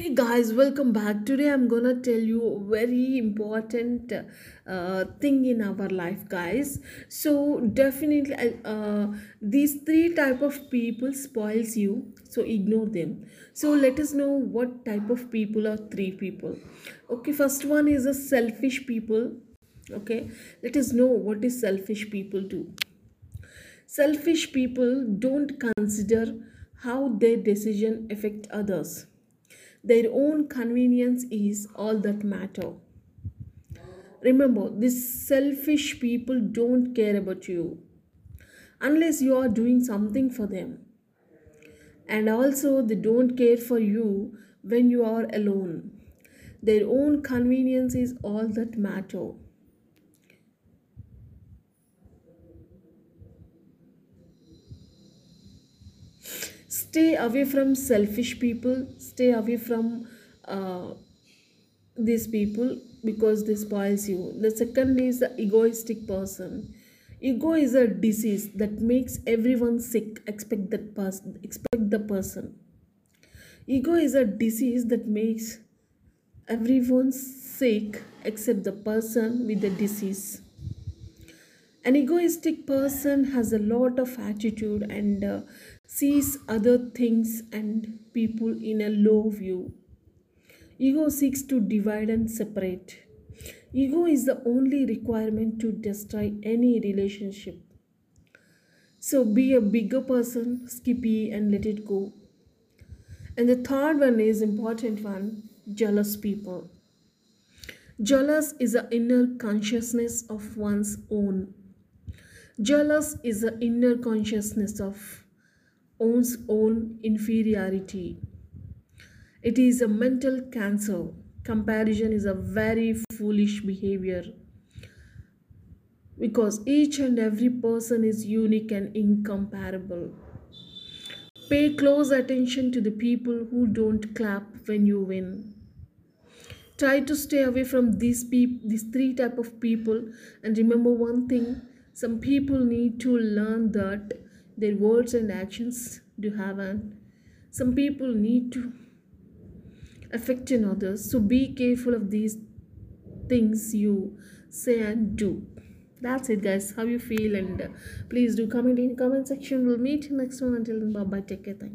Hey guys, welcome back. Today I'm gonna tell you very important uh, thing in our life, guys. So definitely, uh, these three type of people spoils you. So ignore them. So let us know what type of people are three people. Okay, first one is a selfish people. Okay, let us know what is selfish people do. Selfish people don't consider how their decision affect others their own convenience is all that matter. Remember, these selfish people don't care about you unless you are doing something for them. And also, they don't care for you when you are alone. Their own convenience is all that matter. Stay away from selfish people. Stay away from uh, these people because they spoils you. The second is the egoistic person. Ego is a disease that makes everyone sick. Expect that person expect the person. Ego is a disease that makes everyone sick except the person with the disease an egoistic person has a lot of attitude and uh, sees other things and people in a low view Ego seeks to divide and separate. Ego is the only requirement to destroy any relationship. So be a bigger person, skippy and let it go. And the third one is important one, jealous people. Jealous is the inner consciousness of one's own. Jealous is the inner consciousness of one's own inferiority. It is a mental cancer. Comparison is a very foolish behavior because each and every person is unique and incomparable. Pay close attention to the people who don't clap when you win. Try to stay away from these peop- these three type of people and remember one thing some people need to learn that their words and actions do have an some people need to affect in others. So be careful of these things you say and do. That's it, guys. How you feel, and uh, please do comment in comment section. We'll meet next one. Until then, bye bye. Take care. Thank.